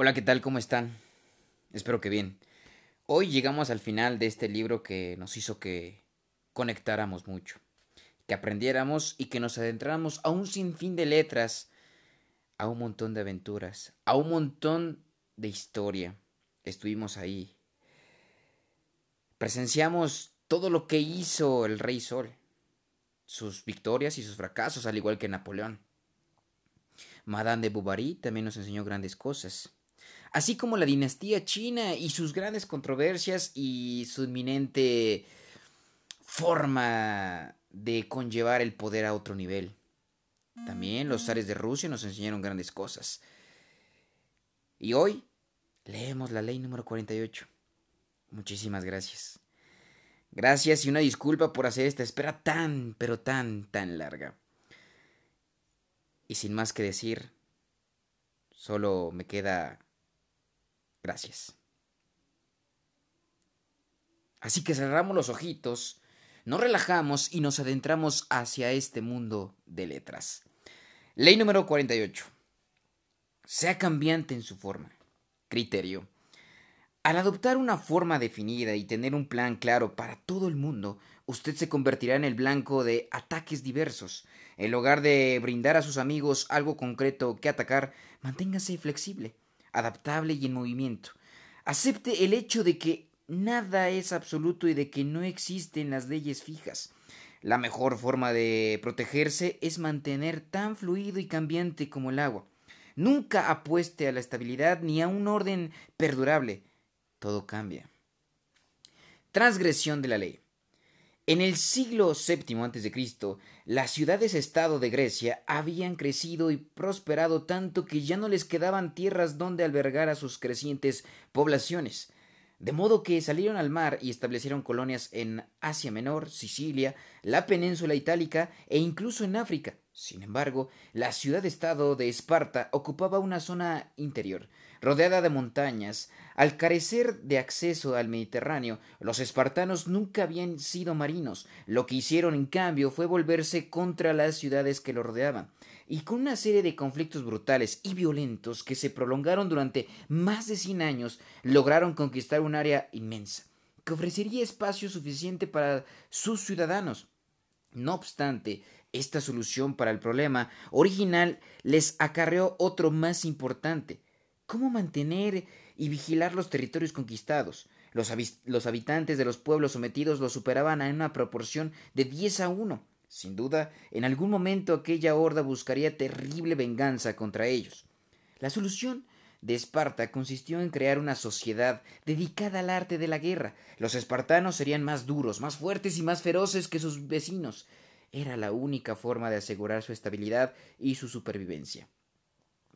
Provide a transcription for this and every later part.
Hola, ¿qué tal? ¿Cómo están? Espero que bien. Hoy llegamos al final de este libro que nos hizo que conectáramos mucho, que aprendiéramos y que nos adentráramos a un sinfín de letras, a un montón de aventuras, a un montón de historia. Estuvimos ahí. Presenciamos todo lo que hizo el Rey Sol, sus victorias y sus fracasos, al igual que Napoleón. Madame de Bovary también nos enseñó grandes cosas así como la dinastía china y sus grandes controversias y su inminente forma de conllevar el poder a otro nivel. También los zares de Rusia nos enseñaron grandes cosas. Y hoy leemos la ley número 48. Muchísimas gracias. Gracias y una disculpa por hacer esta espera tan, pero tan, tan larga. Y sin más que decir, solo me queda Gracias. Así que cerramos los ojitos, nos relajamos y nos adentramos hacia este mundo de letras. Ley número 48. Sea cambiante en su forma. Criterio. Al adoptar una forma definida y tener un plan claro para todo el mundo, usted se convertirá en el blanco de ataques diversos. En lugar de brindar a sus amigos algo concreto que atacar, manténgase flexible adaptable y en movimiento. Acepte el hecho de que nada es absoluto y de que no existen las leyes fijas. La mejor forma de protegerse es mantener tan fluido y cambiante como el agua. Nunca apueste a la estabilidad ni a un orden perdurable. Todo cambia. Transgresión de la ley. En el siglo VII a.C., las ciudades-estado de Grecia habían crecido y prosperado tanto que ya no les quedaban tierras donde albergar a sus crecientes poblaciones. De modo que salieron al mar y establecieron colonias en Asia Menor, Sicilia, la península itálica e incluso en África. Sin embargo, la ciudad-estado de Esparta ocupaba una zona interior, rodeada de montañas. Al carecer de acceso al Mediterráneo, los espartanos nunca habían sido marinos. Lo que hicieron, en cambio, fue volverse contra las ciudades que lo rodeaban. Y con una serie de conflictos brutales y violentos que se prolongaron durante más de cien años, lograron conquistar un área inmensa, que ofrecería espacio suficiente para sus ciudadanos. No obstante, esta solución para el problema original les acarreó otro más importante. ¿Cómo mantener y vigilar los territorios conquistados? Los, habitantes de los pueblos sometidos los superaban en una proporción de diez a uno. Sin duda, en algún momento aquella horda buscaría terrible venganza contra ellos. La solución de Esparta consistió en crear una sociedad dedicada al arte de la guerra. Los espartanos serían más duros, más fuertes y más feroces que sus vecinos era la única forma de asegurar su estabilidad y su supervivencia.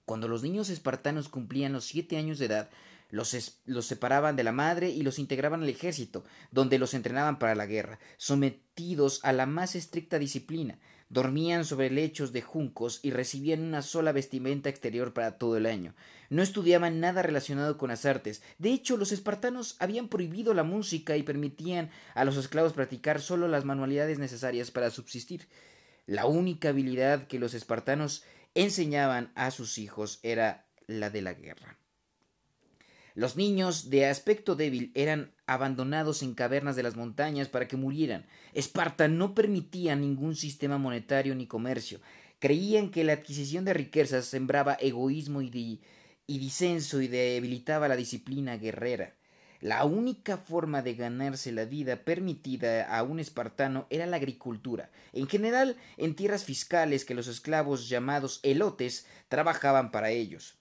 Cuando los niños espartanos cumplían los siete años de edad, los, los, separaban de la madre y los integraban al ejército, donde los entrenaban para la guerra, sometidos a la más estricta disciplina. Dormían sobre lechos de juncos y recibían una sola vestimenta exterior para todo el año. No estudiaban nada relacionado con las artes. De hecho, los espartanos habían prohibido la música y permitían a los esclavos practicar solo las manualidades necesarias para subsistir. La única habilidad que los espartanos enseñaban a sus hijos era la de la guerra. Los niños de aspecto débil eran abandonados en cavernas de las montañas para que murieran. Esparta no permitía ningún sistema monetario ni comercio. Creían que la adquisición de riquezas sembraba egoísmo y, y disenso y debilitaba la disciplina guerrera. La única forma de ganarse la vida permitida a un espartano era la agricultura, en general en tierras fiscales que los esclavos llamados elotes trabajaban para ellos.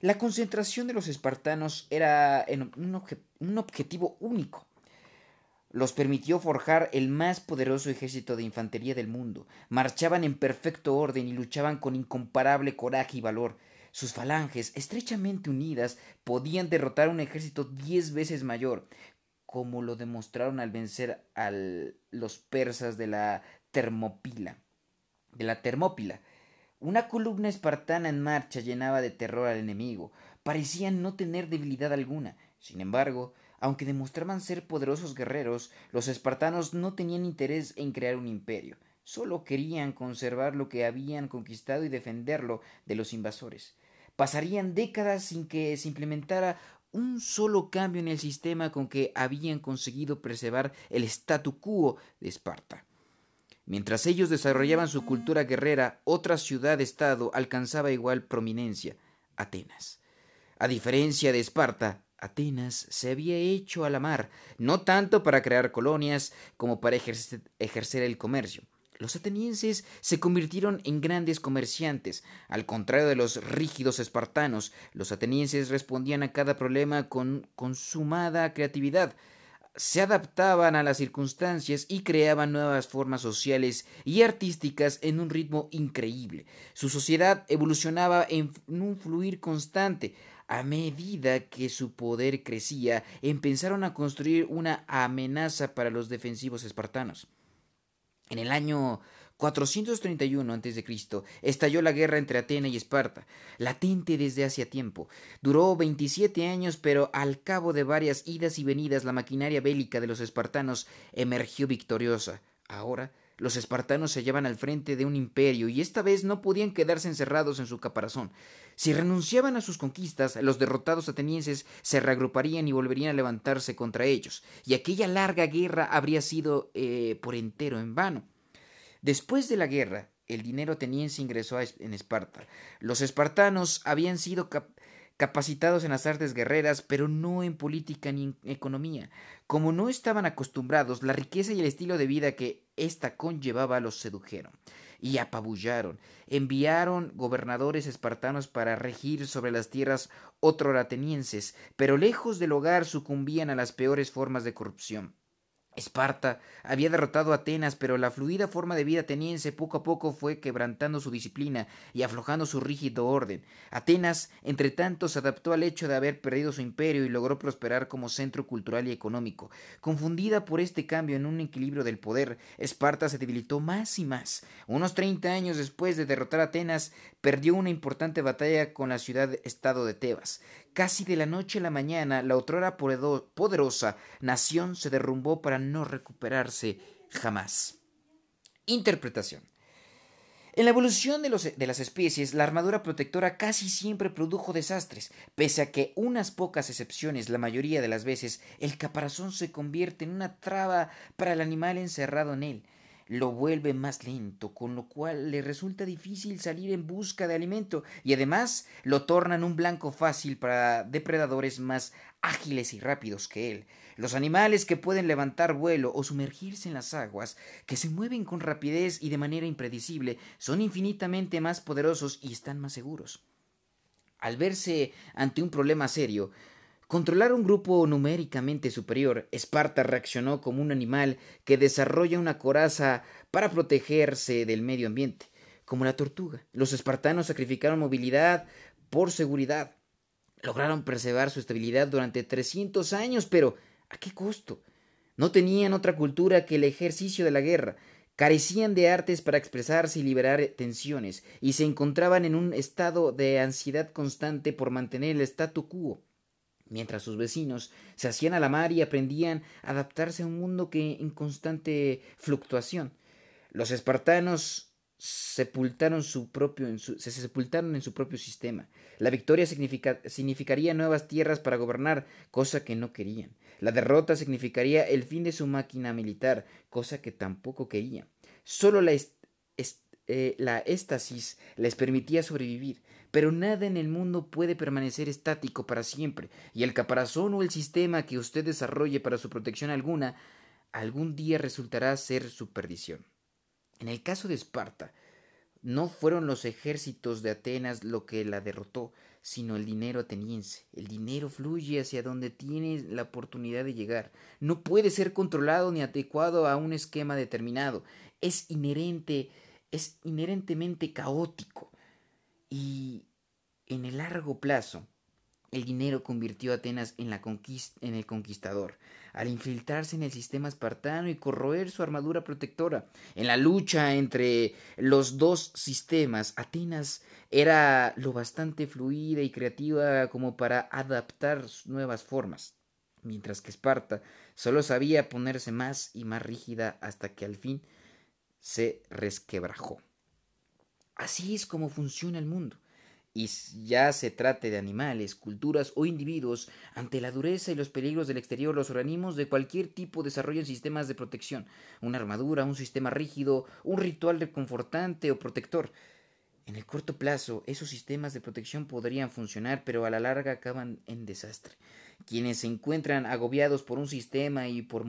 La concentración de los espartanos era un, objetivo único. Los permitió forjar el más poderoso ejército de infantería del mundo. Marchaban en perfecto orden y luchaban con incomparable coraje y valor. Sus falanges, estrechamente unidas, podían derrotar un ejército diez veces mayor, como lo demostraron al vencer a los persas de la Termopila. De la Termópila, una columna espartana en marcha llenaba de terror al enemigo. Parecían no tener debilidad alguna. Sin embargo, aunque demostraban ser poderosos guerreros, los espartanos no tenían interés en crear un imperio. Solo querían conservar lo que habían conquistado y defenderlo de los invasores. Pasarían décadas sin que se implementara un solo cambio en el sistema con que habían conseguido preservar el statu quo de Esparta. Mientras ellos desarrollaban su cultura guerrera, otra ciudad-estado alcanzaba igual prominencia, Atenas. A diferencia de Esparta, Atenas se había hecho a la mar, no tanto para crear colonias como para ejercer, el comercio. Los atenienses se convirtieron en grandes comerciantes. Al contrario de los rígidos espartanos, los atenienses respondían a cada problema con consumada creatividad. Se adaptaban a las circunstancias y creaban nuevas formas sociales y artísticas en un ritmo increíble. Su sociedad evolucionaba en un fluir constante. A medida que su poder crecía, empezaron a construir una amenaza para los defensivos espartanos. En el año 431 a.C. estalló la guerra entre Atena y Esparta, latente desde hacía tiempo. Duró 27 años, pero al cabo de varias idas y venidas la maquinaria bélica de los espartanos emergió victoriosa. Ahora los espartanos se hallaban al frente de un imperio y esta vez no podían quedarse encerrados en su caparazón. Si renunciaban a sus conquistas, los derrotados atenienses se reagruparían y volverían a levantarse contra ellos, y aquella larga guerra habría sido eh, por entero en vano. Después de la guerra, el dinero ateniense ingresó en Esparta. Los espartanos habían sido capacitados en las artes guerreras, pero no en política ni en economía. Como no estaban acostumbrados, la riqueza y el estilo de vida que ésta conllevaba los sedujeron y apabullaron. Enviaron gobernadores espartanos para regir sobre las tierras otroratenienses, pero lejos del hogar sucumbían a las peores formas de corrupción. Esparta había derrotado a Atenas, pero la fluida forma de vida ateniense poco a poco fue quebrantando su disciplina y aflojando su rígido orden. Atenas, entre tanto, se adaptó al hecho de haber perdido su imperio y logró prosperar como centro cultural y económico. Confundida por este cambio en un equilibrio del poder, Esparta se debilitó más y más. Unos treinta años después de derrotar a Atenas, perdió una importante batalla con la ciudad-estado de Tebas. Casi de la noche a la mañana, la otrora poderosa nación se derrumbó para no recuperarse jamás. Interpretación. En la evolución de, de, las especies, la armadura protectora casi siempre produjo desastres, pese a que unas pocas excepciones, la mayoría de las veces, el caparazón se convierte en una traba para el animal encerrado en él lo vuelve más lento, con lo cual le resulta difícil salir en busca de alimento y además lo tornan un blanco fácil para depredadores más ágiles y rápidos que él. Los animales que pueden levantar vuelo o sumergirse en las aguas, que se mueven con rapidez y de manera impredecible, son infinitamente más poderosos y están más seguros. Al verse ante un problema serio, controlar un grupo numéricamente superior, Esparta reaccionó como un animal que desarrolla una coraza para protegerse del medio ambiente, como la tortuga. Los espartanos sacrificaron movilidad por seguridad. Lograron preservar su estabilidad durante 300 años, pero ¿a qué costo? No tenían otra cultura que el ejercicio de la guerra, carecían de artes para expresarse y liberar tensiones, y se encontraban en un estado de ansiedad constante por mantener el statu quo mientras sus vecinos se hacían a la mar y aprendían a adaptarse a un mundo que en constante fluctuación. Los espartanos sepultaron su propio, en su, se sepultaron en su propio sistema. La victoria significaría nuevas tierras para gobernar, cosa que no querían. La derrota significaría el fin de su máquina militar, cosa que tampoco querían. Solo la, eh, la éstasis les permitía sobrevivir. Pero nada en el mundo puede permanecer estático para siempre, y el caparazón o el sistema que usted desarrolle para su protección alguna, algún día resultará ser su perdición. En el caso de Esparta, no fueron los ejércitos de Atenas lo que la derrotó, sino el dinero ateniense. El dinero fluye hacia donde tiene la oportunidad de llegar. No puede ser controlado ni adecuado a un esquema determinado. Es inherente, es inherentemente caótico. Y en el largo plazo, el dinero convirtió a Atenas en, la en el conquistador, al infiltrarse en el sistema espartano y corroer su armadura protectora. En la lucha entre los dos sistemas, Atenas era lo bastante fluida y creativa como para adaptar nuevas formas, mientras que Esparta solo sabía ponerse más y más rígida hasta que al fin se resquebrajó. Así es como funciona el mundo. y ya se trate de animales, culturas o individuos, ante la dureza y los peligros del exterior, los organismos de cualquier tipo desarrollan sistemas de protección, una armadura, un sistema rígido, un ritual reconfortante o protector. En el corto plazo, esos sistemas de protección podrían funcionar, pero a la larga acaban en desastre. Quienes se encuentran agobiados por un sistema y por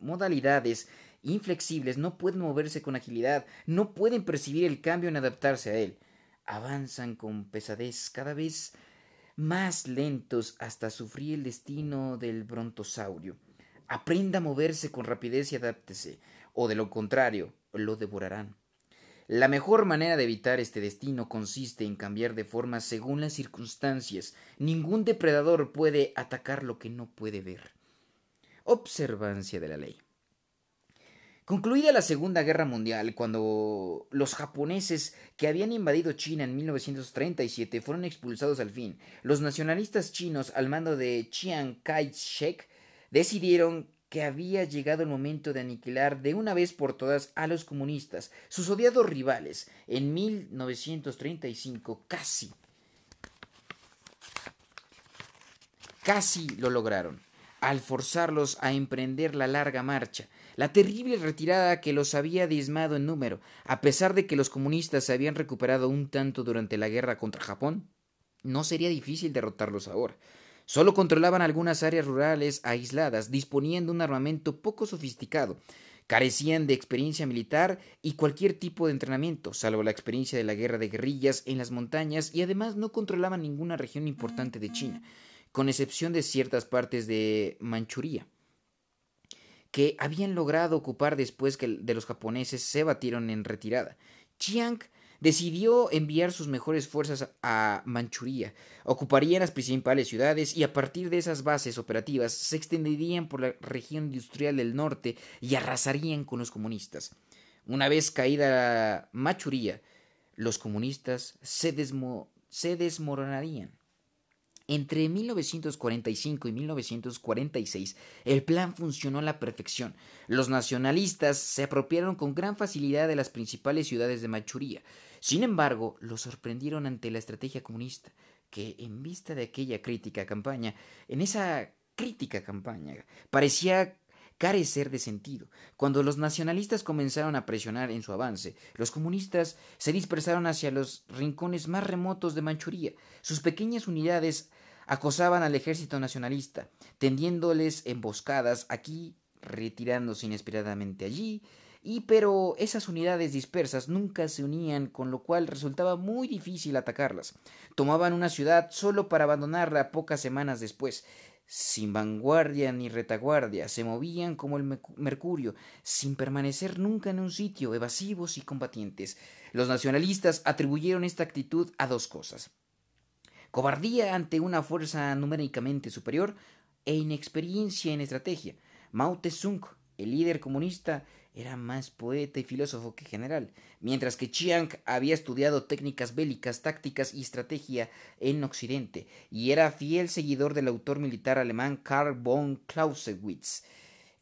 modalidades inflexibles no pueden moverse con agilidad, no pueden percibir el cambio en adaptarse a él avanzan con pesadez cada vez más lentos hasta sufrir el destino del brontosaurio. Aprenda a moverse con rapidez y adáptese, o de lo contrario, lo devorarán. La mejor manera de evitar este destino consiste en cambiar de forma según las circunstancias. Ningún depredador puede atacar lo que no puede ver. Observancia de la ley. Concluida la Segunda Guerra Mundial, cuando los japoneses que habían invadido China en 1937 fueron expulsados al fin, los nacionalistas chinos al mando de Chiang Kai-shek decidieron que había llegado el momento de aniquilar de una vez por todas a los comunistas, sus odiados rivales. En 1935 casi, casi lo lograron, al forzarlos a emprender la larga marcha la terrible retirada que los había diezmado en número, a pesar de que los comunistas se habían recuperado un tanto durante la guerra contra Japón. No sería difícil derrotarlos ahora. Solo controlaban algunas áreas rurales aisladas, disponían de un armamento poco sofisticado, carecían de experiencia militar y cualquier tipo de entrenamiento, salvo la experiencia de la guerra de guerrillas en las montañas, y además no controlaban ninguna región importante de China, con excepción de ciertas partes de Manchuria que habían logrado ocupar después que de los japoneses se batieron en retirada. Chiang decidió enviar sus mejores fuerzas a Manchuria, ocuparían las principales ciudades y a partir de esas bases operativas se extenderían por la región industrial del norte y arrasarían con los comunistas. Una vez caída Manchuria, los comunistas se, se desmoronarían. Entre 1945 y 1946 el plan funcionó a la perfección. Los nacionalistas se apropiaron con gran facilidad de las principales ciudades de Manchuria. Sin embargo, los sorprendieron ante la estrategia comunista, que en vista de aquella crítica campaña, en esa crítica campaña, parecía carecer de sentido. Cuando los nacionalistas comenzaron a presionar en su avance, los comunistas se dispersaron hacia los rincones más remotos de Manchuria. Sus pequeñas unidades acosaban al ejército nacionalista, tendiéndoles emboscadas aquí, retirándose inesperadamente allí, y pero esas unidades dispersas nunca se unían, con lo cual resultaba muy difícil atacarlas. Tomaban una ciudad solo para abandonarla pocas semanas después, sin vanguardia ni retaguardia, se movían como el mercurio, sin permanecer nunca en un sitio, evasivos y combatientes. Los nacionalistas atribuyeron esta actitud a dos cosas cobardía ante una fuerza numéricamente superior e inexperiencia en estrategia. Mao Tse-tung, el líder comunista, era más poeta y filósofo que general, mientras que Chiang había estudiado técnicas bélicas, tácticas y estrategia en Occidente, y era fiel seguidor del autor militar alemán Karl von Clausewitz,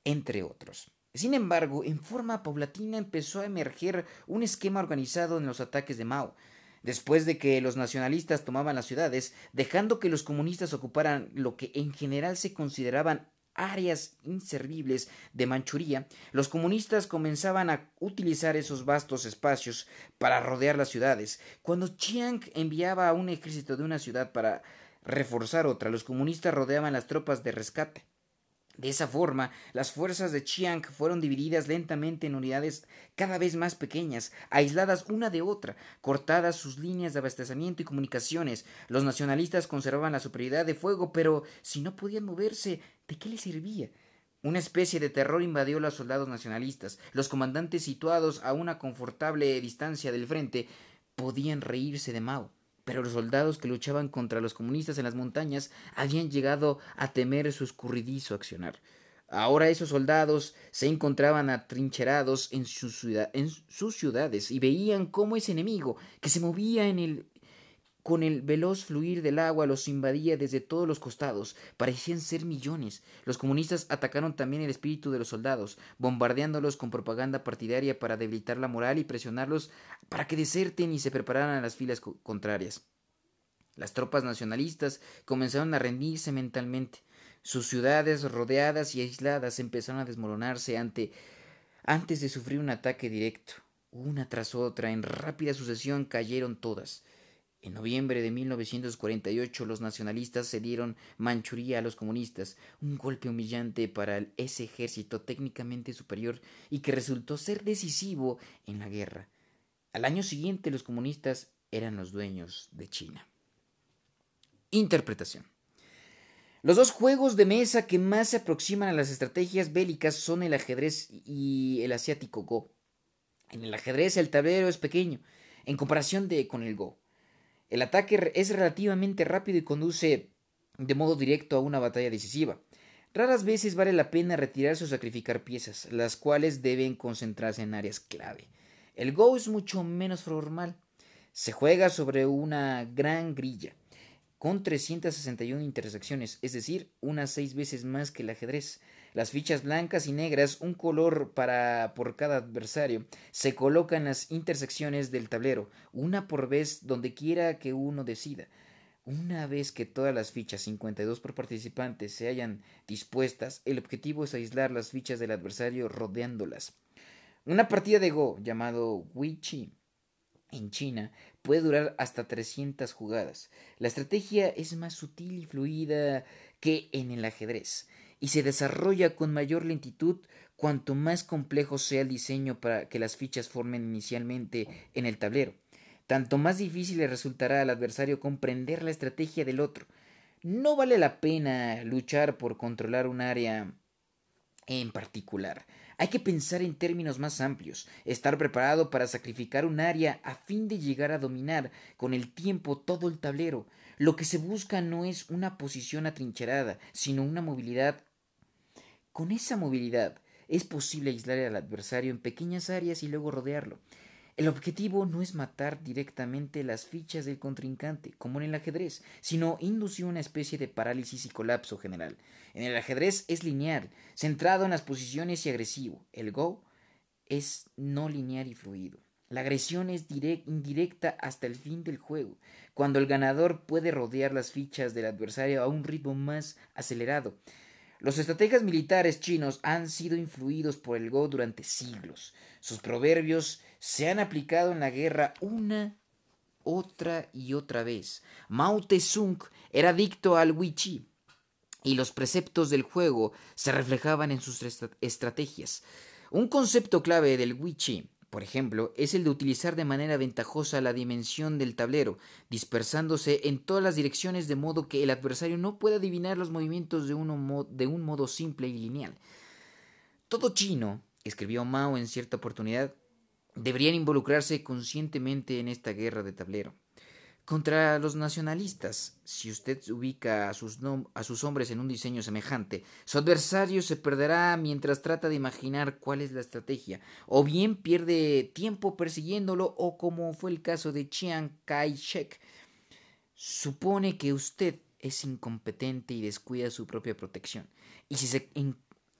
entre otros. Sin embargo, en forma paulatina empezó a emerger un esquema organizado en los ataques de Mao, después de que los nacionalistas tomaban las ciudades, dejando que los comunistas ocuparan lo que en general se consideraban áreas inservibles de Manchuria, los comunistas comenzaban a utilizar esos vastos espacios para rodear las ciudades. Cuando Chiang enviaba a un ejército de una ciudad para reforzar otra, los comunistas rodeaban las tropas de rescate. De esa forma, las fuerzas de Chiang fueron divididas lentamente en unidades cada vez más pequeñas, aisladas una de otra, cortadas sus líneas de abastecimiento y comunicaciones. Los nacionalistas conservaban la superioridad de fuego, pero si no podían moverse, ¿de qué les servía? Una especie de terror invadió a los soldados nacionalistas. Los comandantes situados a una confortable distancia del frente podían reírse de Mao pero los soldados que luchaban contra los comunistas en las montañas habían llegado a temer su escurridizo accionar. Ahora esos soldados se encontraban atrincherados en, sus ciudades y veían cómo ese enemigo, que se movía en el con el veloz fluir del agua los invadía desde todos los costados. Parecían ser millones. Los comunistas atacaron también el espíritu de los soldados, bombardeándolos con propaganda partidaria para debilitar la moral y presionarlos para que deserten y se prepararan a las filas contrarias. Las tropas nacionalistas comenzaron a rendirse mentalmente. Sus ciudades rodeadas y aisladas empezaron a desmoronarse ante antes de sufrir un ataque directo. Una tras otra, en rápida sucesión, cayeron todas. En noviembre de 1948 los nacionalistas cedieron Manchuría a los comunistas, un golpe humillante para ese ejército técnicamente superior y que resultó ser decisivo en la guerra. Al año siguiente los comunistas eran los dueños de China. Interpretación. Los dos juegos de mesa que más se aproximan a las estrategias bélicas son el ajedrez y el asiático Go. En el ajedrez el tablero es pequeño, en comparación de, con el Go. El ataque es relativamente rápido y conduce de modo directo a una batalla decisiva. Raras veces vale la pena retirarse o sacrificar piezas, las cuales deben concentrarse en áreas clave. El Go es mucho menos formal. Se juega sobre una gran grilla, con 361 intersecciones, es decir, unas seis veces más que el ajedrez. Las fichas blancas y negras, un color para por cada adversario, se colocan en las intersecciones del tablero, una por vez donde quiera que uno decida. Una vez que todas las fichas, 52 por participante, se hayan dispuestas, el objetivo es aislar las fichas del adversario rodeándolas. Una partida de Go, llamado Chi en China, puede durar hasta 300 jugadas. La estrategia es más sutil y fluida que en el ajedrez y se desarrolla con mayor lentitud cuanto más complejo sea el diseño para que las fichas formen inicialmente en el tablero. Tanto más difícil le resultará al adversario comprender la estrategia del otro. No vale la pena luchar por controlar un área en particular. Hay que pensar en términos más amplios, estar preparado para sacrificar un área a fin de llegar a dominar con el tiempo todo el tablero. Lo que se busca no es una posición atrincherada, sino una movilidad con esa movilidad es posible aislar al adversario en pequeñas áreas y luego rodearlo. El objetivo no es matar directamente las fichas del contrincante, como en el ajedrez, sino inducir una especie de parálisis y colapso general. En el ajedrez es lineal, centrado en las posiciones y agresivo. El Go es no lineal y fluido. La agresión es indirecta hasta el fin del juego, cuando el ganador puede rodear las fichas del adversario a un ritmo más acelerado. Los estrategas militares chinos han sido influidos por el Go durante siglos. Sus proverbios se han aplicado en la guerra una, otra y otra vez. Mao Tse-sung era adicto al Wii y los preceptos del juego se reflejaban en sus estrategias. Un concepto clave del Wii por ejemplo, es el de utilizar de manera ventajosa la dimensión del tablero, dispersándose en todas las direcciones de modo que el adversario no pueda adivinar los movimientos de, de un modo simple y lineal. Todo chino, escribió Mao en cierta oportunidad, deberían involucrarse conscientemente en esta guerra de tablero. Contra los nacionalistas, si usted ubica a sus, a sus, hombres en un diseño semejante, su adversario se perderá mientras trata de imaginar cuál es la estrategia, o bien pierde tiempo persiguiéndolo, o como fue el caso de Chiang Kai-shek, supone que usted es incompetente y descuida su propia protección, y si se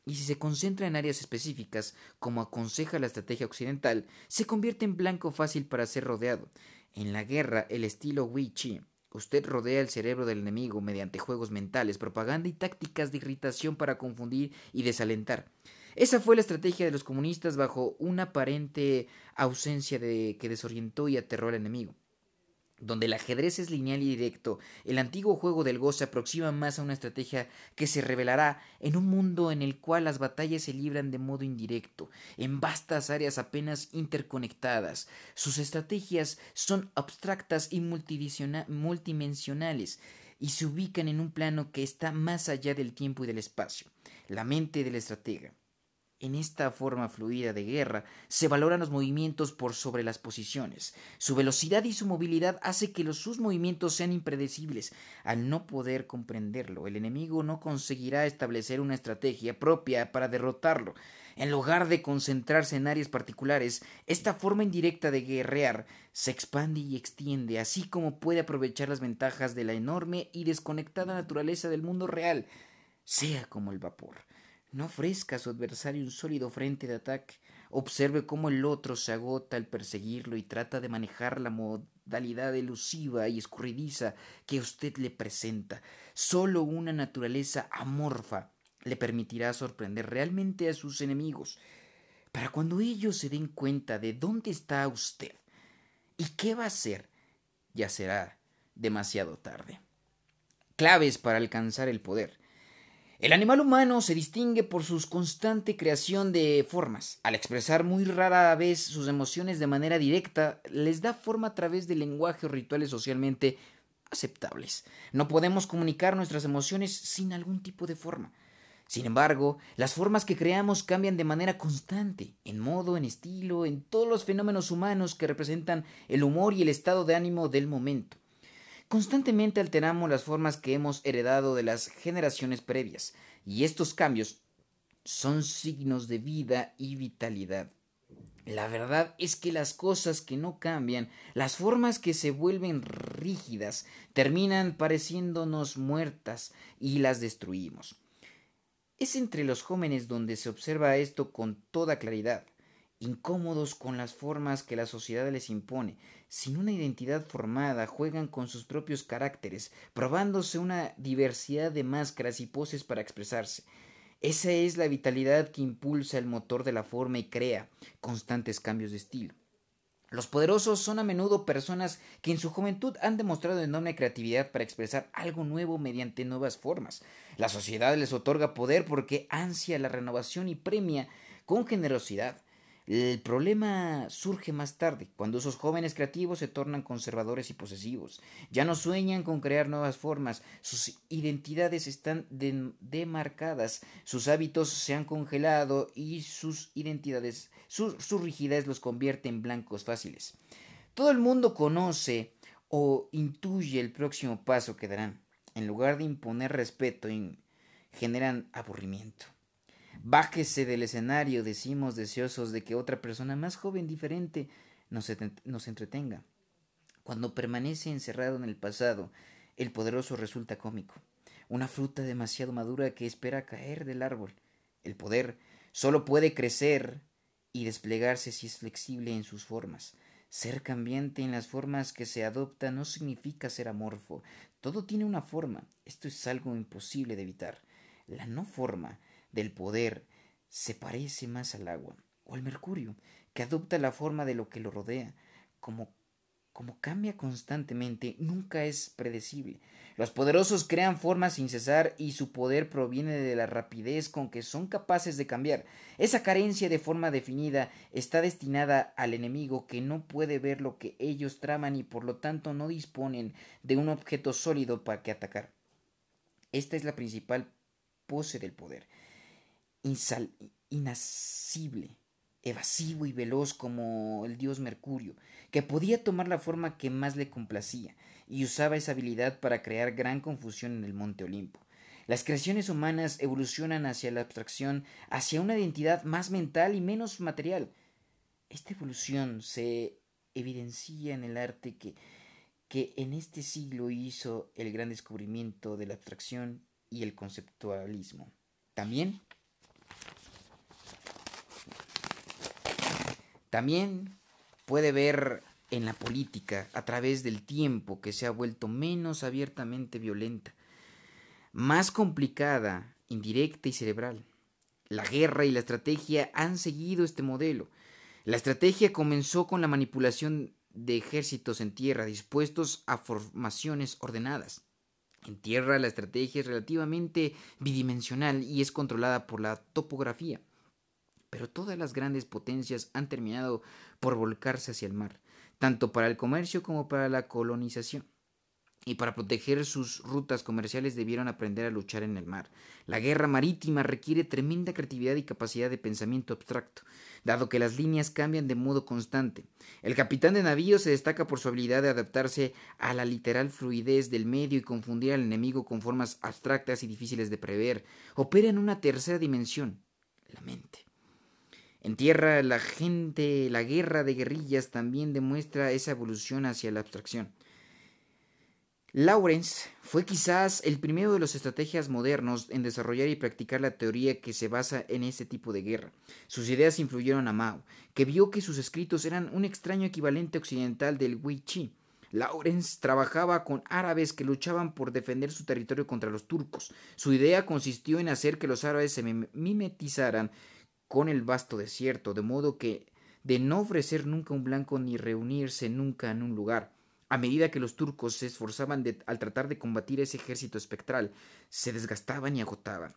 y si se concentra en áreas específicas, como aconseja la estrategia occidental, se convierte en blanco fácil para ser rodeado. En la guerra, el estilo Wei Chi. Usted rodea el cerebro del enemigo mediante juegos mentales, propaganda y tácticas de irritación para confundir y desalentar. Esa fue la estrategia de los comunistas bajo una aparente ausencia de que desorientó y aterró al enemigo donde el ajedrez es lineal y directo, el antiguo juego del Go se aproxima más a una estrategia que se revelará en un mundo en el cual las batallas se libran de modo indirecto, en vastas áreas apenas interconectadas. Sus estrategias son abstractas y multidimensionales y se ubican en un plano que está más allá del tiempo y del espacio, la mente del estratega. En esta forma fluida de guerra se valoran los movimientos por sobre las posiciones. Su velocidad y su movilidad hace que los, sus movimientos sean impredecibles. Al no poder comprenderlo, el enemigo no conseguirá establecer una estrategia propia para derrotarlo. En lugar de concentrarse en áreas particulares, esta forma indirecta de guerrear se expande y extiende, así como puede aprovechar las ventajas de la enorme y desconectada naturaleza del mundo real, sea como el vapor. No ofrezca a su adversario un sólido frente de ataque. Observe cómo el otro se agota al perseguirlo y trata de manejar la modalidad elusiva y escurridiza que usted le presenta. Solo una naturaleza amorfa le permitirá sorprender realmente a sus enemigos. Para cuando ellos se den cuenta de dónde está usted y qué va a hacer, ya será demasiado tarde. Claves para alcanzar el poder. El animal humano se distingue por su constante creación de formas. Al expresar muy rara vez sus emociones de manera directa, les da forma a través de lenguaje o rituales socialmente aceptables. No podemos comunicar nuestras emociones sin algún tipo de forma. Sin embargo, las formas que creamos cambian de manera constante, en modo, en estilo, en todos los fenómenos humanos que representan el humor y el estado de ánimo del momento. Constantemente alteramos las formas que hemos heredado de las generaciones previas, y estos cambios son signos de vida y vitalidad. La verdad es que las cosas que no cambian, las formas que se vuelven rígidas, terminan pareciéndonos muertas y las destruimos. Es entre los jóvenes donde se observa esto con toda claridad incómodos con las formas que la sociedad les impone, sin una identidad formada, juegan con sus propios caracteres, probándose una diversidad de máscaras y poses para expresarse. Esa es la vitalidad que impulsa el motor de la forma y crea constantes cambios de estilo. Los poderosos son a menudo personas que en su juventud han demostrado enorme creatividad para expresar algo nuevo mediante nuevas formas. La sociedad les otorga poder porque ansia la renovación y premia con generosidad. El problema surge más tarde, cuando esos jóvenes creativos se tornan conservadores y posesivos. Ya no sueñan con crear nuevas formas, sus identidades están demarcadas, sus hábitos se han congelado y sus identidades, su, rigidez los convierte en blancos fáciles. Todo el mundo conoce o intuye el próximo paso que darán. En lugar de imponer respeto, generan aburrimiento. Bájese del escenario, decimos deseosos de que otra persona más joven, diferente, nos, nos entretenga. Cuando permanece encerrado en el pasado, el poderoso resulta cómico, una fruta demasiado madura que espera caer del árbol. El poder solo puede crecer y desplegarse si es flexible en sus formas. Ser cambiante en las formas que se adopta no significa ser amorfo. Todo tiene una forma. Esto es algo imposible de evitar. La no forma del poder se parece más al agua o al mercurio, que adopta la forma de lo que lo rodea, como como cambia constantemente, nunca es predecible. Los poderosos crean formas sin cesar y su poder proviene de la rapidez con que son capaces de cambiar. Esa carencia de forma definida está destinada al enemigo que no puede ver lo que ellos traman y por lo tanto no disponen de un objeto sólido para que atacar. Esta es la principal pose del poder insal, evasivo y veloz como el dios Mercurio, que podía tomar la forma que más le complacía, y usaba esa habilidad para crear gran confusión en el monte Olimpo. Las creaciones humanas evolucionan hacia la abstracción, hacia una identidad más mental y menos material. Esta evolución se evidencia en el arte que, que en este siglo hizo el gran descubrimiento de la abstracción y el conceptualismo. También También puede ver en la política a través del tiempo que se ha vuelto menos abiertamente violenta, más complicada, indirecta y cerebral. La guerra y la estrategia han seguido este modelo. La estrategia comenzó con la manipulación de ejércitos en tierra dispuestos a formaciones ordenadas. En tierra la estrategia es relativamente bidimensional y es controlada por la topografía pero todas las grandes potencias han terminado por volcarse hacia el mar, tanto para el comercio como para la colonización. Y para proteger sus rutas comerciales debieron aprender a luchar en el mar. La guerra marítima requiere tremenda creatividad y capacidad de pensamiento abstracto, dado que las líneas cambian de modo constante. El capitán de navío se destaca por su habilidad de adaptarse a la literal fluidez del medio y confundir al enemigo con formas abstractas y difíciles de prever. Opera en una tercera dimensión, la mente. En tierra, la gente, la guerra de guerrillas también demuestra esa evolución hacia la abstracción. Lawrence fue quizás el primero de los estrategias modernos en desarrollar y practicar la teoría que se basa en este tipo de guerra. Sus ideas influyeron a Mao, que vio que sus escritos eran un extraño equivalente occidental del Wei Chi. Lawrence trabajaba con árabes que luchaban por defender su territorio contra los turcos. Su idea consistió en hacer que los árabes se mimetizaran con el vasto desierto, de modo que de no ofrecer nunca un blanco ni reunirse nunca en un lugar. A medida que los turcos se esforzaban al tratar de combatir ese ejército espectral, se desgastaban y agotaban.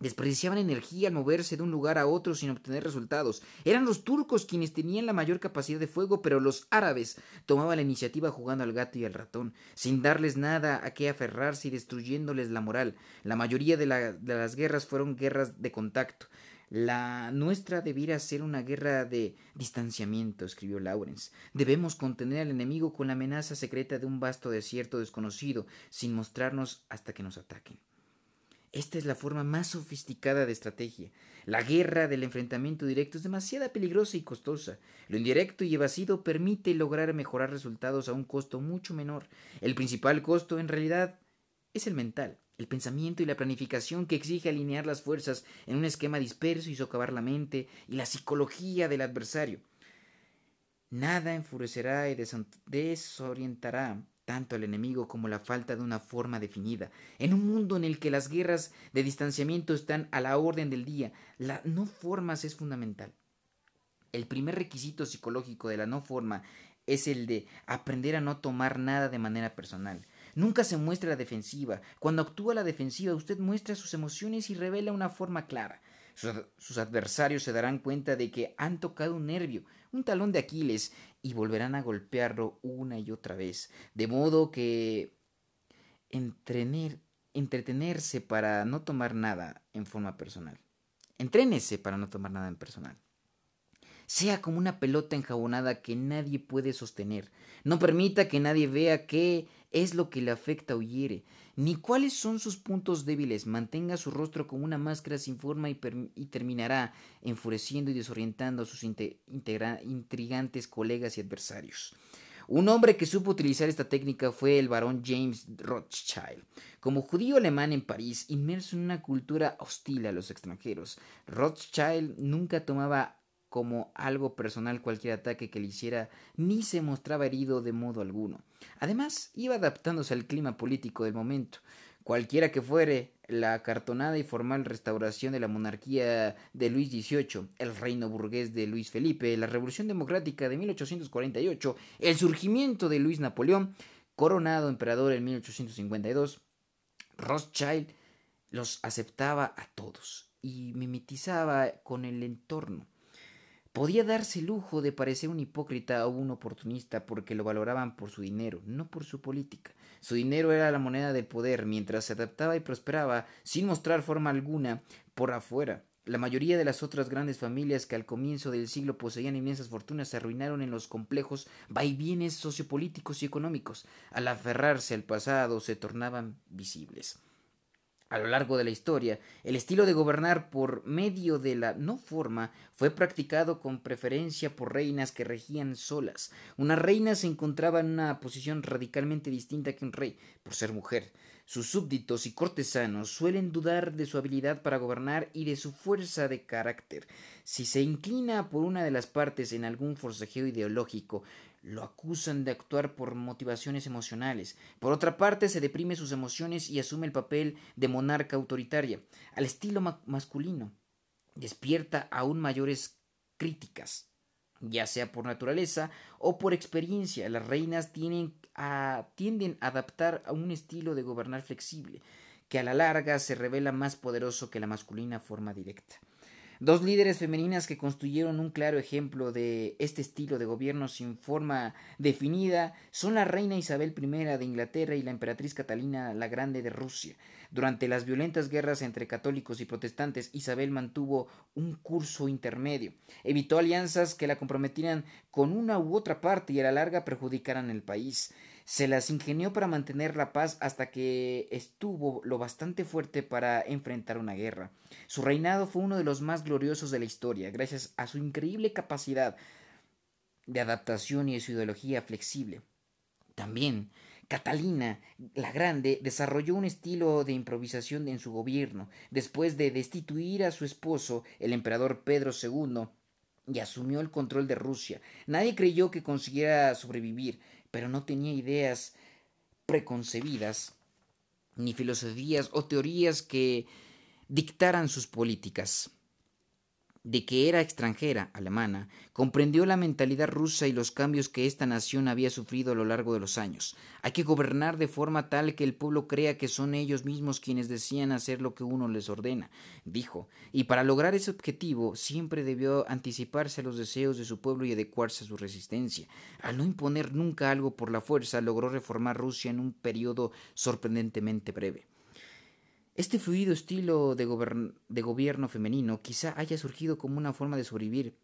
Desperdiciaban energía al moverse de un lugar a otro sin obtener resultados. Eran los turcos quienes tenían la mayor capacidad de fuego, pero los árabes tomaban la iniciativa jugando al gato y al ratón, sin darles nada a qué aferrarse y destruyéndoles la moral. La mayoría de, de las guerras fueron guerras de contacto. La nuestra debiera ser una guerra de distanciamiento, escribió Lawrence. Debemos contener al enemigo con la amenaza secreta de un vasto desierto desconocido, sin mostrarnos hasta que nos ataquen. Esta es la forma más sofisticada de estrategia. La guerra del enfrentamiento directo es demasiado peligrosa y costosa. Lo indirecto y evasivo permite lograr mejorar resultados a un costo mucho menor. El principal costo, en realidad, es el mental, el pensamiento y la planificación que exige alinear las fuerzas en un esquema disperso y socavar la mente y la psicología del adversario. Nada enfurecerá y desorientará tanto al enemigo como la falta de una forma definida. En un mundo en el que las guerras de distanciamiento están a la orden del día, la no formas es fundamental. El primer requisito psicológico de la no forma es el de aprender a no tomar nada de manera personal. Nunca se muestra la defensiva. Cuando actúa la defensiva, usted muestra sus emociones y revela una forma clara. Sus, adversarios se darán cuenta de que han tocado un nervio, un talón de Aquiles, y volverán a golpearlo una y otra vez. De modo que entretenerse para no tomar nada en forma personal. Entrénese para no tomar nada en personal. Sea como una pelota enjabonada que nadie puede sostener. No permita que nadie vea qué es lo que le afecta o hiere, ni cuáles son sus puntos débiles. Mantenga su rostro como una máscara sin forma y, terminará enfureciendo y desorientando a sus intrigantes colegas y adversarios. Un hombre que supo utilizar esta técnica fue el barón James Rothschild. Como judío alemán en París, inmerso en una cultura hostil a los extranjeros, Rothschild nunca tomaba como algo personal cualquier ataque que le hiciera, ni se mostraba herido de modo alguno. Además, iba adaptándose al clima político del momento. Cualquiera que fuere la acartonada y formal restauración de la monarquía de Luis XVIII, el reino burgués de Luis Felipe, la revolución democrática de 1848, el surgimiento de Luis Napoleón, coronado emperador en 1852, Rothschild los aceptaba a todos y mimetizaba con el entorno. Podía darse el lujo de parecer un hipócrita o un oportunista porque lo valoraban por su dinero, no por su política. Su dinero era la moneda del poder, mientras se adaptaba y prosperaba sin mostrar forma alguna por afuera. La mayoría de las otras grandes familias que al comienzo del siglo poseían inmensas fortunas se arruinaron en los complejos vaivienes sociopolíticos y económicos. Al aferrarse al pasado se tornaban visibles. A lo largo de la historia, el estilo de gobernar por medio de la no forma fue practicado con preferencia por reinas que regían solas. Una reina se encontraba en una posición radicalmente distinta que un rey, por ser mujer. Sus súbditos y cortesanos suelen dudar de su habilidad para gobernar y de su fuerza de carácter. Si se inclina por una de las partes en algún forcejeo ideológico, lo acusan de actuar por motivaciones emocionales. Por otra parte, se deprime sus emociones y asume el papel de monarca autoritaria, al estilo masculino. Despierta aún mayores críticas, ya sea por naturaleza o por experiencia. Las reinas tienden a, adaptar a un estilo de gobernar flexible, que a la larga se revela más poderoso que la masculina forma directa. Dos líderes femeninas que construyeron un claro ejemplo de este estilo de gobierno sin forma definida son la reina Isabel I de Inglaterra y la emperatriz Catalina la Grande de Rusia. Durante las violentas guerras entre católicos y protestantes, Isabel mantuvo un curso intermedio. Evitó alianzas que la comprometieran con una u otra parte y a la larga perjudicaran el país se las ingenió para mantener la paz hasta que estuvo lo bastante fuerte para enfrentar una guerra. Su reinado fue uno de los más gloriosos de la historia, gracias a su increíble capacidad de adaptación y de su ideología flexible. También Catalina la Grande desarrolló un estilo de improvisación en su gobierno, después de destituir a su esposo, el emperador Pedro II, y asumió el control de Rusia. Nadie creyó que consiguiera sobrevivir, pero no tenía ideas preconcebidas, ni filosofías o teorías que dictaran sus políticas de que era extranjera, alemana, comprendió la mentalidad rusa y los cambios que esta nación había sufrido a lo largo de los años. Hay que gobernar de forma tal que el pueblo crea que son ellos mismos quienes decían hacer lo que uno les ordena, dijo, y para lograr ese objetivo siempre debió anticiparse a los deseos de su pueblo y adecuarse a su resistencia. Al no imponer nunca algo por la fuerza, logró reformar Rusia en un periodo sorprendentemente breve. Este fluido estilo de, gobierno femenino quizá haya surgido como una forma de sobrevivir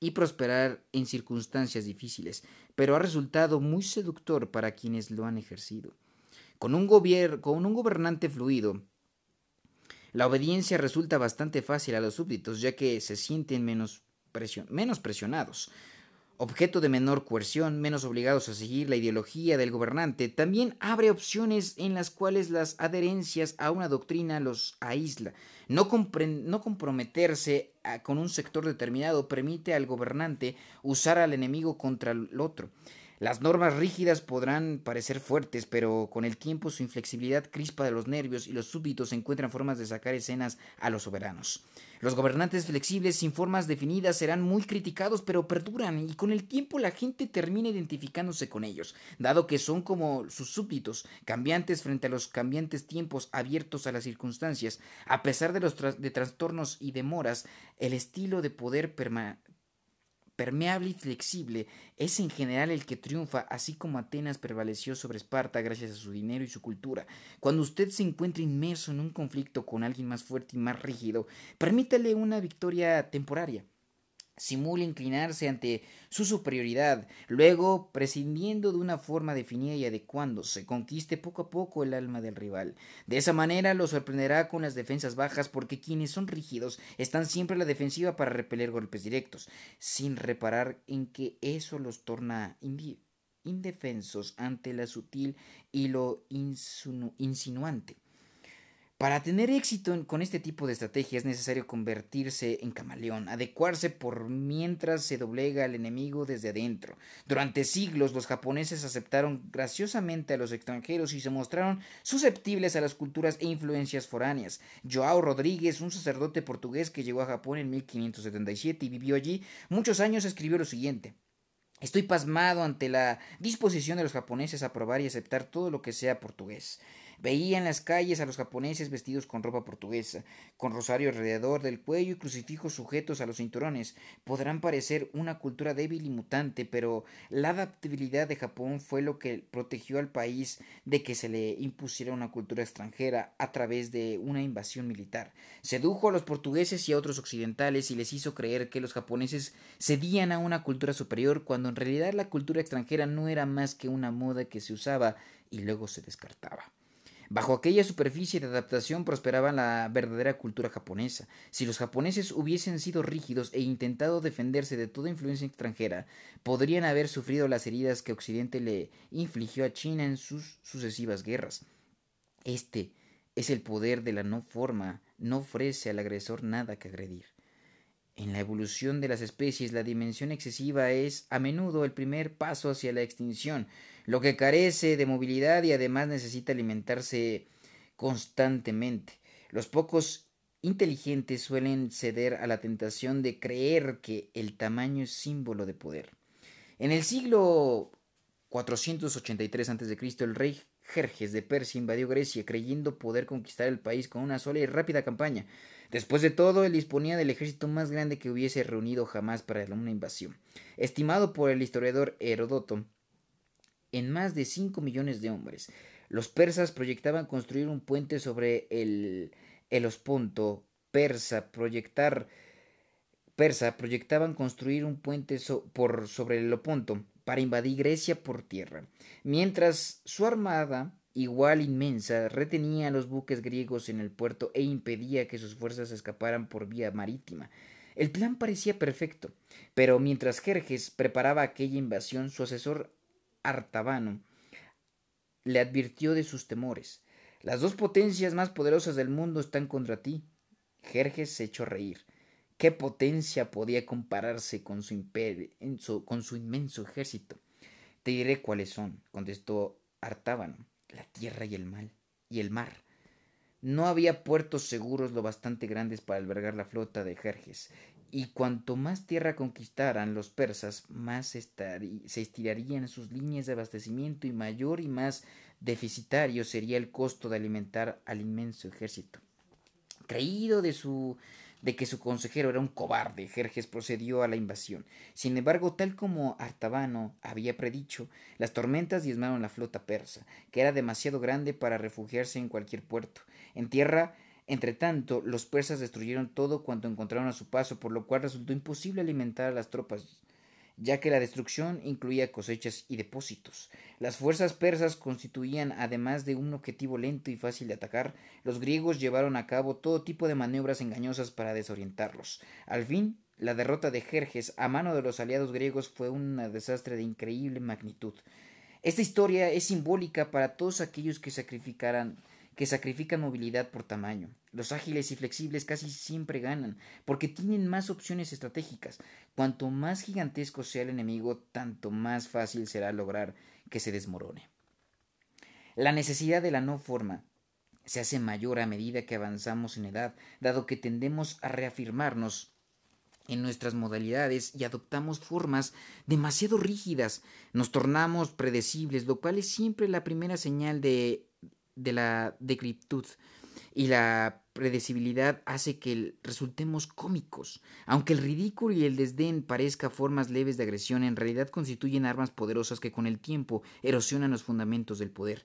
y prosperar en circunstancias difíciles, pero ha resultado muy seductor para quienes lo han ejercido. Con un, gobernante fluido, la obediencia resulta bastante fácil a los súbditos, ya que se sienten menos presionados objeto de menor coerción, menos obligados a seguir la ideología del gobernante, también abre opciones en las cuales las adherencias a una doctrina los aísla. No, no comprometerse con un sector determinado permite al gobernante usar al enemigo contra el otro. Las normas rígidas podrán parecer fuertes, pero con el tiempo su inflexibilidad crispa de los nervios y los súbditos encuentran formas de sacar escenas a los soberanos. Los gobernantes flexibles sin formas definidas serán muy criticados, pero perduran y con el tiempo la gente termina identificándose con ellos, dado que son como sus súbditos, cambiantes frente a los cambiantes tiempos abiertos a las circunstancias. A pesar de los de trastornos y demoras, el estilo de poder permanece permeable y flexible, es en general el que triunfa, así como Atenas prevaleció sobre Esparta gracias a su dinero y su cultura. Cuando usted se encuentra inmerso en un conflicto con alguien más fuerte y más rígido, permítale una victoria temporaria simula inclinarse ante su superioridad, luego, prescindiendo de una forma definida y adecuándose, conquiste poco a poco el alma del rival. De esa manera lo sorprenderá con las defensas bajas porque quienes son rígidos están siempre a la defensiva para repeler golpes directos, sin reparar en que eso los torna indefensos ante la sutil y lo insinuante. Para tener éxito con este tipo de estrategia es necesario convertirse en camaleón, adecuarse por mientras se doblega al enemigo desde adentro. Durante siglos los japoneses aceptaron graciosamente a los extranjeros y se mostraron susceptibles a las culturas e influencias foráneas. Joao Rodríguez, un sacerdote portugués que llegó a Japón en 1577 y vivió allí muchos años, escribió lo siguiente. Estoy pasmado ante la disposición de los japoneses a probar y aceptar todo lo que sea portugués. Veía en las calles a los japoneses vestidos con ropa portuguesa, con rosario alrededor del cuello y crucifijos sujetos a los cinturones. Podrán parecer una cultura débil y mutante, pero la adaptabilidad de Japón fue lo que protegió al país de que se le impusiera una cultura extranjera a través de una invasión militar. Sedujo a los portugueses y a otros occidentales y les hizo creer que los japoneses cedían a una cultura superior cuando en realidad la cultura extranjera no era más que una moda que se usaba y luego se descartaba. Bajo aquella superficie de adaptación prosperaba la verdadera cultura japonesa. Si los japoneses hubiesen sido rígidos e intentado defenderse de toda influencia extranjera, podrían haber sufrido las heridas que Occidente le infligió a China en sus sucesivas guerras. Este es el poder de la no forma, no ofrece al agresor nada que agredir. En la evolución de las especies, la dimensión excesiva es a menudo el primer paso hacia la extinción lo que carece de movilidad y además necesita alimentarse constantemente. Los pocos inteligentes suelen ceder a la tentación de creer que el tamaño es símbolo de poder. En el siglo 483 a.C., el rey Jerjes de Persia invadió Grecia creyendo poder conquistar el país con una sola y rápida campaña. Después de todo, él disponía del ejército más grande que hubiese reunido jamás para una invasión. Estimado por el historiador Herodoto, en más de 5 millones de hombres. Los persas proyectaban construir un puente sobre el Helosponto persa, proyectar persa proyectaban construir un puente por sobre el Heloponto para invadir Grecia por tierra, mientras su armada igual inmensa retenía a los buques griegos en el puerto e impedía que sus fuerzas escaparan por vía marítima. El plan parecía perfecto, pero mientras Jerjes preparaba aquella invasión, su asesor Artabano le advirtió de sus temores. Las dos potencias más poderosas del mundo están contra ti. Jerjes se echó a reír. ¿Qué potencia podía compararse con su, imperio, con su inmenso ejército? Te diré cuáles son, contestó Artábano, la tierra y el mal, y el mar. No había puertos seguros lo bastante grandes para albergar la flota de Jerjes, y cuanto más tierra conquistaran los persas, más se estirarían sus líneas de abastecimiento y mayor y más deficitario sería el costo de alimentar al inmenso ejército. Creído de su de que su consejero era un cobarde, Jerjes procedió a la invasión. Sin embargo, tal como Artabano había predicho, las tormentas diezmaron la flota persa, que era demasiado grande para refugiarse en cualquier puerto. En tierra, entre tanto, los persas destruyeron todo cuanto encontraron a su paso, por lo cual resultó imposible alimentar a las tropas ya que la destrucción incluía cosechas y depósitos. Las fuerzas persas constituían, además de un objetivo lento y fácil de atacar, los griegos llevaron a cabo todo tipo de maniobras engañosas para desorientarlos. Al fin, la derrota de Jerjes a mano de los aliados griegos fue un desastre de increíble magnitud. Esta historia es simbólica para todos aquellos que sacrificaran que sacrifican movilidad por tamaño. Los ágiles y flexibles casi siempre ganan, porque tienen más opciones estratégicas. Cuanto más gigantesco sea el enemigo, tanto más fácil será lograr que se desmorone. La necesidad de la no forma se hace mayor a medida que avanzamos en edad, dado que tendemos a reafirmarnos en nuestras modalidades y adoptamos formas demasiado rígidas, nos tornamos predecibles, lo cual es siempre la primera señal de de la decreptud y la predecibilidad hace que resultemos cómicos. Aunque el ridículo y el desdén parezca formas leves de agresión, en realidad constituyen armas poderosas que con el tiempo erosionan los fundamentos del poder.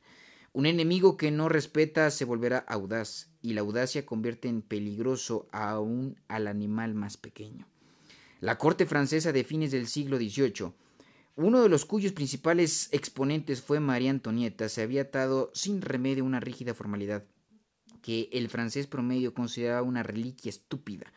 Un enemigo que no respeta se volverá audaz, y la audacia convierte en peligroso aún al animal más pequeño. La corte francesa de fines del siglo XVIII uno de los cuyos principales exponentes fue María Antonieta se había atado sin remedio una rígida formalidad que el francés promedio consideraba una reliquia estúpida.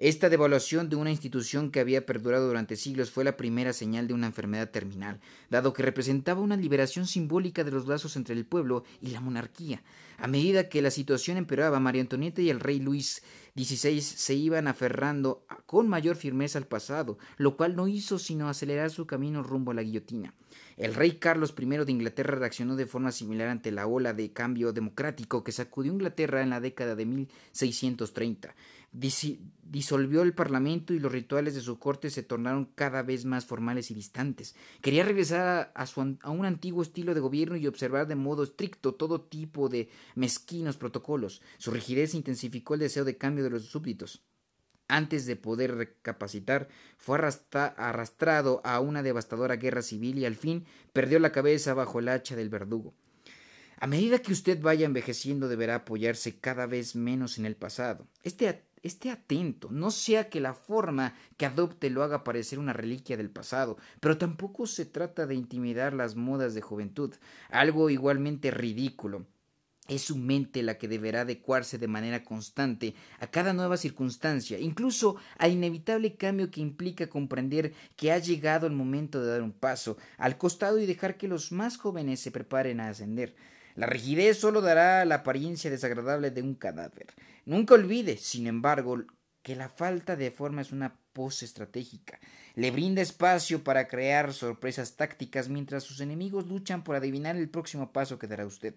Esta devaluación de una institución que había perdurado durante siglos fue la primera señal de una enfermedad terminal, dado que representaba una liberación simbólica de los lazos entre el pueblo y la monarquía. A medida que la situación empeoraba, María Antonieta y el rey Luis XVI se iban aferrando con mayor firmeza al pasado, lo cual no hizo sino acelerar su camino rumbo a la guillotina. El rey Carlos I de Inglaterra reaccionó de forma similar ante la ola de cambio democrático que sacudió Inglaterra en la década de 1630 disolvió el parlamento y los rituales de su corte se tornaron cada vez más formales y distantes. Quería regresar a, a, un antiguo estilo de gobierno y observar de modo estricto todo tipo de mezquinos protocolos. Su rigidez intensificó el deseo de cambio de los súbditos. Antes de poder recapacitar, fue arrastrado a una devastadora guerra civil y al fin perdió la cabeza bajo el hacha del verdugo. A medida que usted vaya envejeciendo deberá apoyarse cada vez menos en el pasado. Este esté atento, no sea que la forma que adopte lo haga parecer una reliquia del pasado, pero tampoco se trata de intimidar las modas de juventud, algo igualmente ridículo. Es su mente la que deberá adecuarse de manera constante a cada nueva circunstancia, incluso al inevitable cambio que implica comprender que ha llegado el momento de dar un paso al costado y dejar que los más jóvenes se preparen a ascender. La rigidez solo dará la apariencia desagradable de un cadáver. Nunca olvide, sin embargo, que la falta de forma es una pose estratégica. Le brinda espacio para crear sorpresas tácticas mientras sus enemigos luchan por adivinar el próximo paso que dará usted.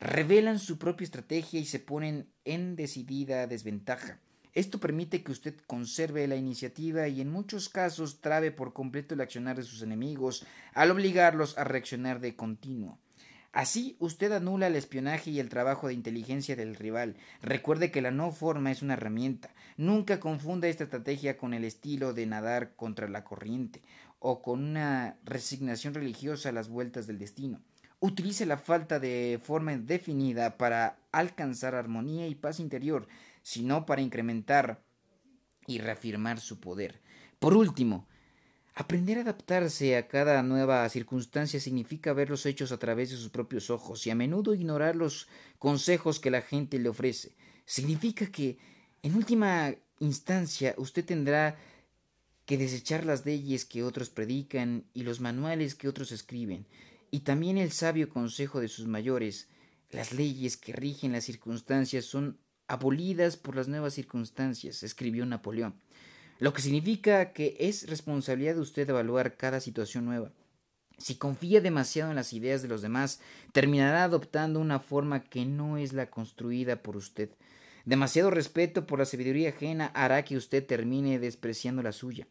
Revelan su propia estrategia y se ponen en decidida desventaja. Esto permite que usted conserve la iniciativa y en muchos casos trabe por completo el accionar de sus enemigos al obligarlos a reaccionar de continuo. Así usted anula el espionaje y el trabajo de inteligencia del rival. Recuerde que la no forma es una herramienta. Nunca confunda esta estrategia con el estilo de nadar contra la corriente o con una resignación religiosa a las vueltas del destino. Utilice la falta de forma definida para alcanzar armonía y paz interior, sino para incrementar y reafirmar su poder. Por último, Aprender a adaptarse a cada nueva circunstancia significa ver los hechos a través de sus propios ojos y a menudo ignorar los consejos que la gente le ofrece. Significa que, en última instancia, usted tendrá que desechar las leyes que otros predican y los manuales que otros escriben, y también el sabio consejo de sus mayores. Las leyes que rigen las circunstancias son abolidas por las nuevas circunstancias, escribió Napoleón lo que significa que es responsabilidad de usted evaluar cada situación nueva. Si confía demasiado en las ideas de los demás, terminará adoptando una forma que no es la construida por usted. Demasiado respeto por la sabiduría ajena hará que usted termine despreciando la suya.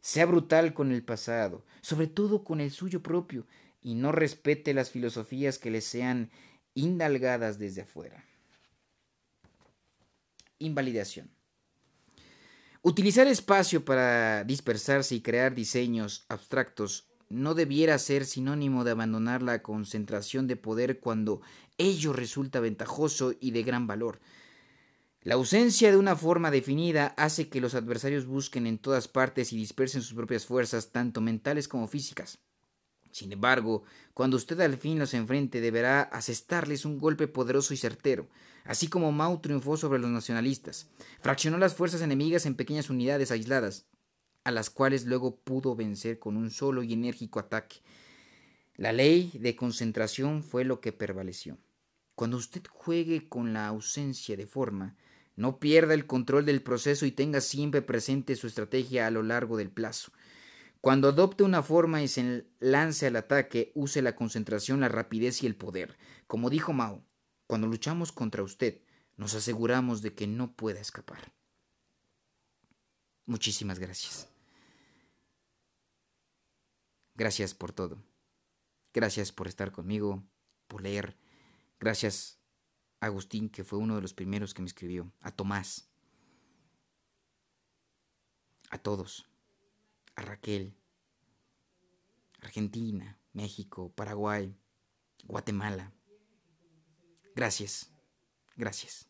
Sea brutal con el pasado, sobre todo con el suyo propio, y no respete las filosofías que le sean indalgadas desde afuera. Invalidación. Utilizar espacio para dispersarse y crear diseños abstractos no debiera ser sinónimo de abandonar la concentración de poder cuando ello resulta ventajoso y de gran valor. La ausencia de una forma definida hace que los adversarios busquen en todas partes y dispersen sus propias fuerzas, tanto mentales como físicas. Sin embargo, cuando usted al fin los enfrente, deberá asestarles un golpe poderoso y certero, así como Mao triunfó sobre los nacionalistas. Fraccionó las fuerzas enemigas en pequeñas unidades aisladas, a las cuales luego pudo vencer con un solo y enérgico ataque. La ley de concentración fue lo que prevaleció. Cuando usted juegue con la ausencia de forma, no pierda el control del proceso y tenga siempre presente su estrategia a lo largo del plazo. Cuando adopte una forma y se lance al ataque, use la concentración, la rapidez y el poder. Como dijo Mao, cuando luchamos contra usted, nos aseguramos de que no pueda escapar. Muchísimas gracias. Gracias por todo. Gracias por estar conmigo, por leer. Gracias a Agustín, que fue uno de los primeros que me escribió. A Tomás. A todos. A Raquel. Argentina, México, Paraguay, Guatemala. Gracias. Gracias.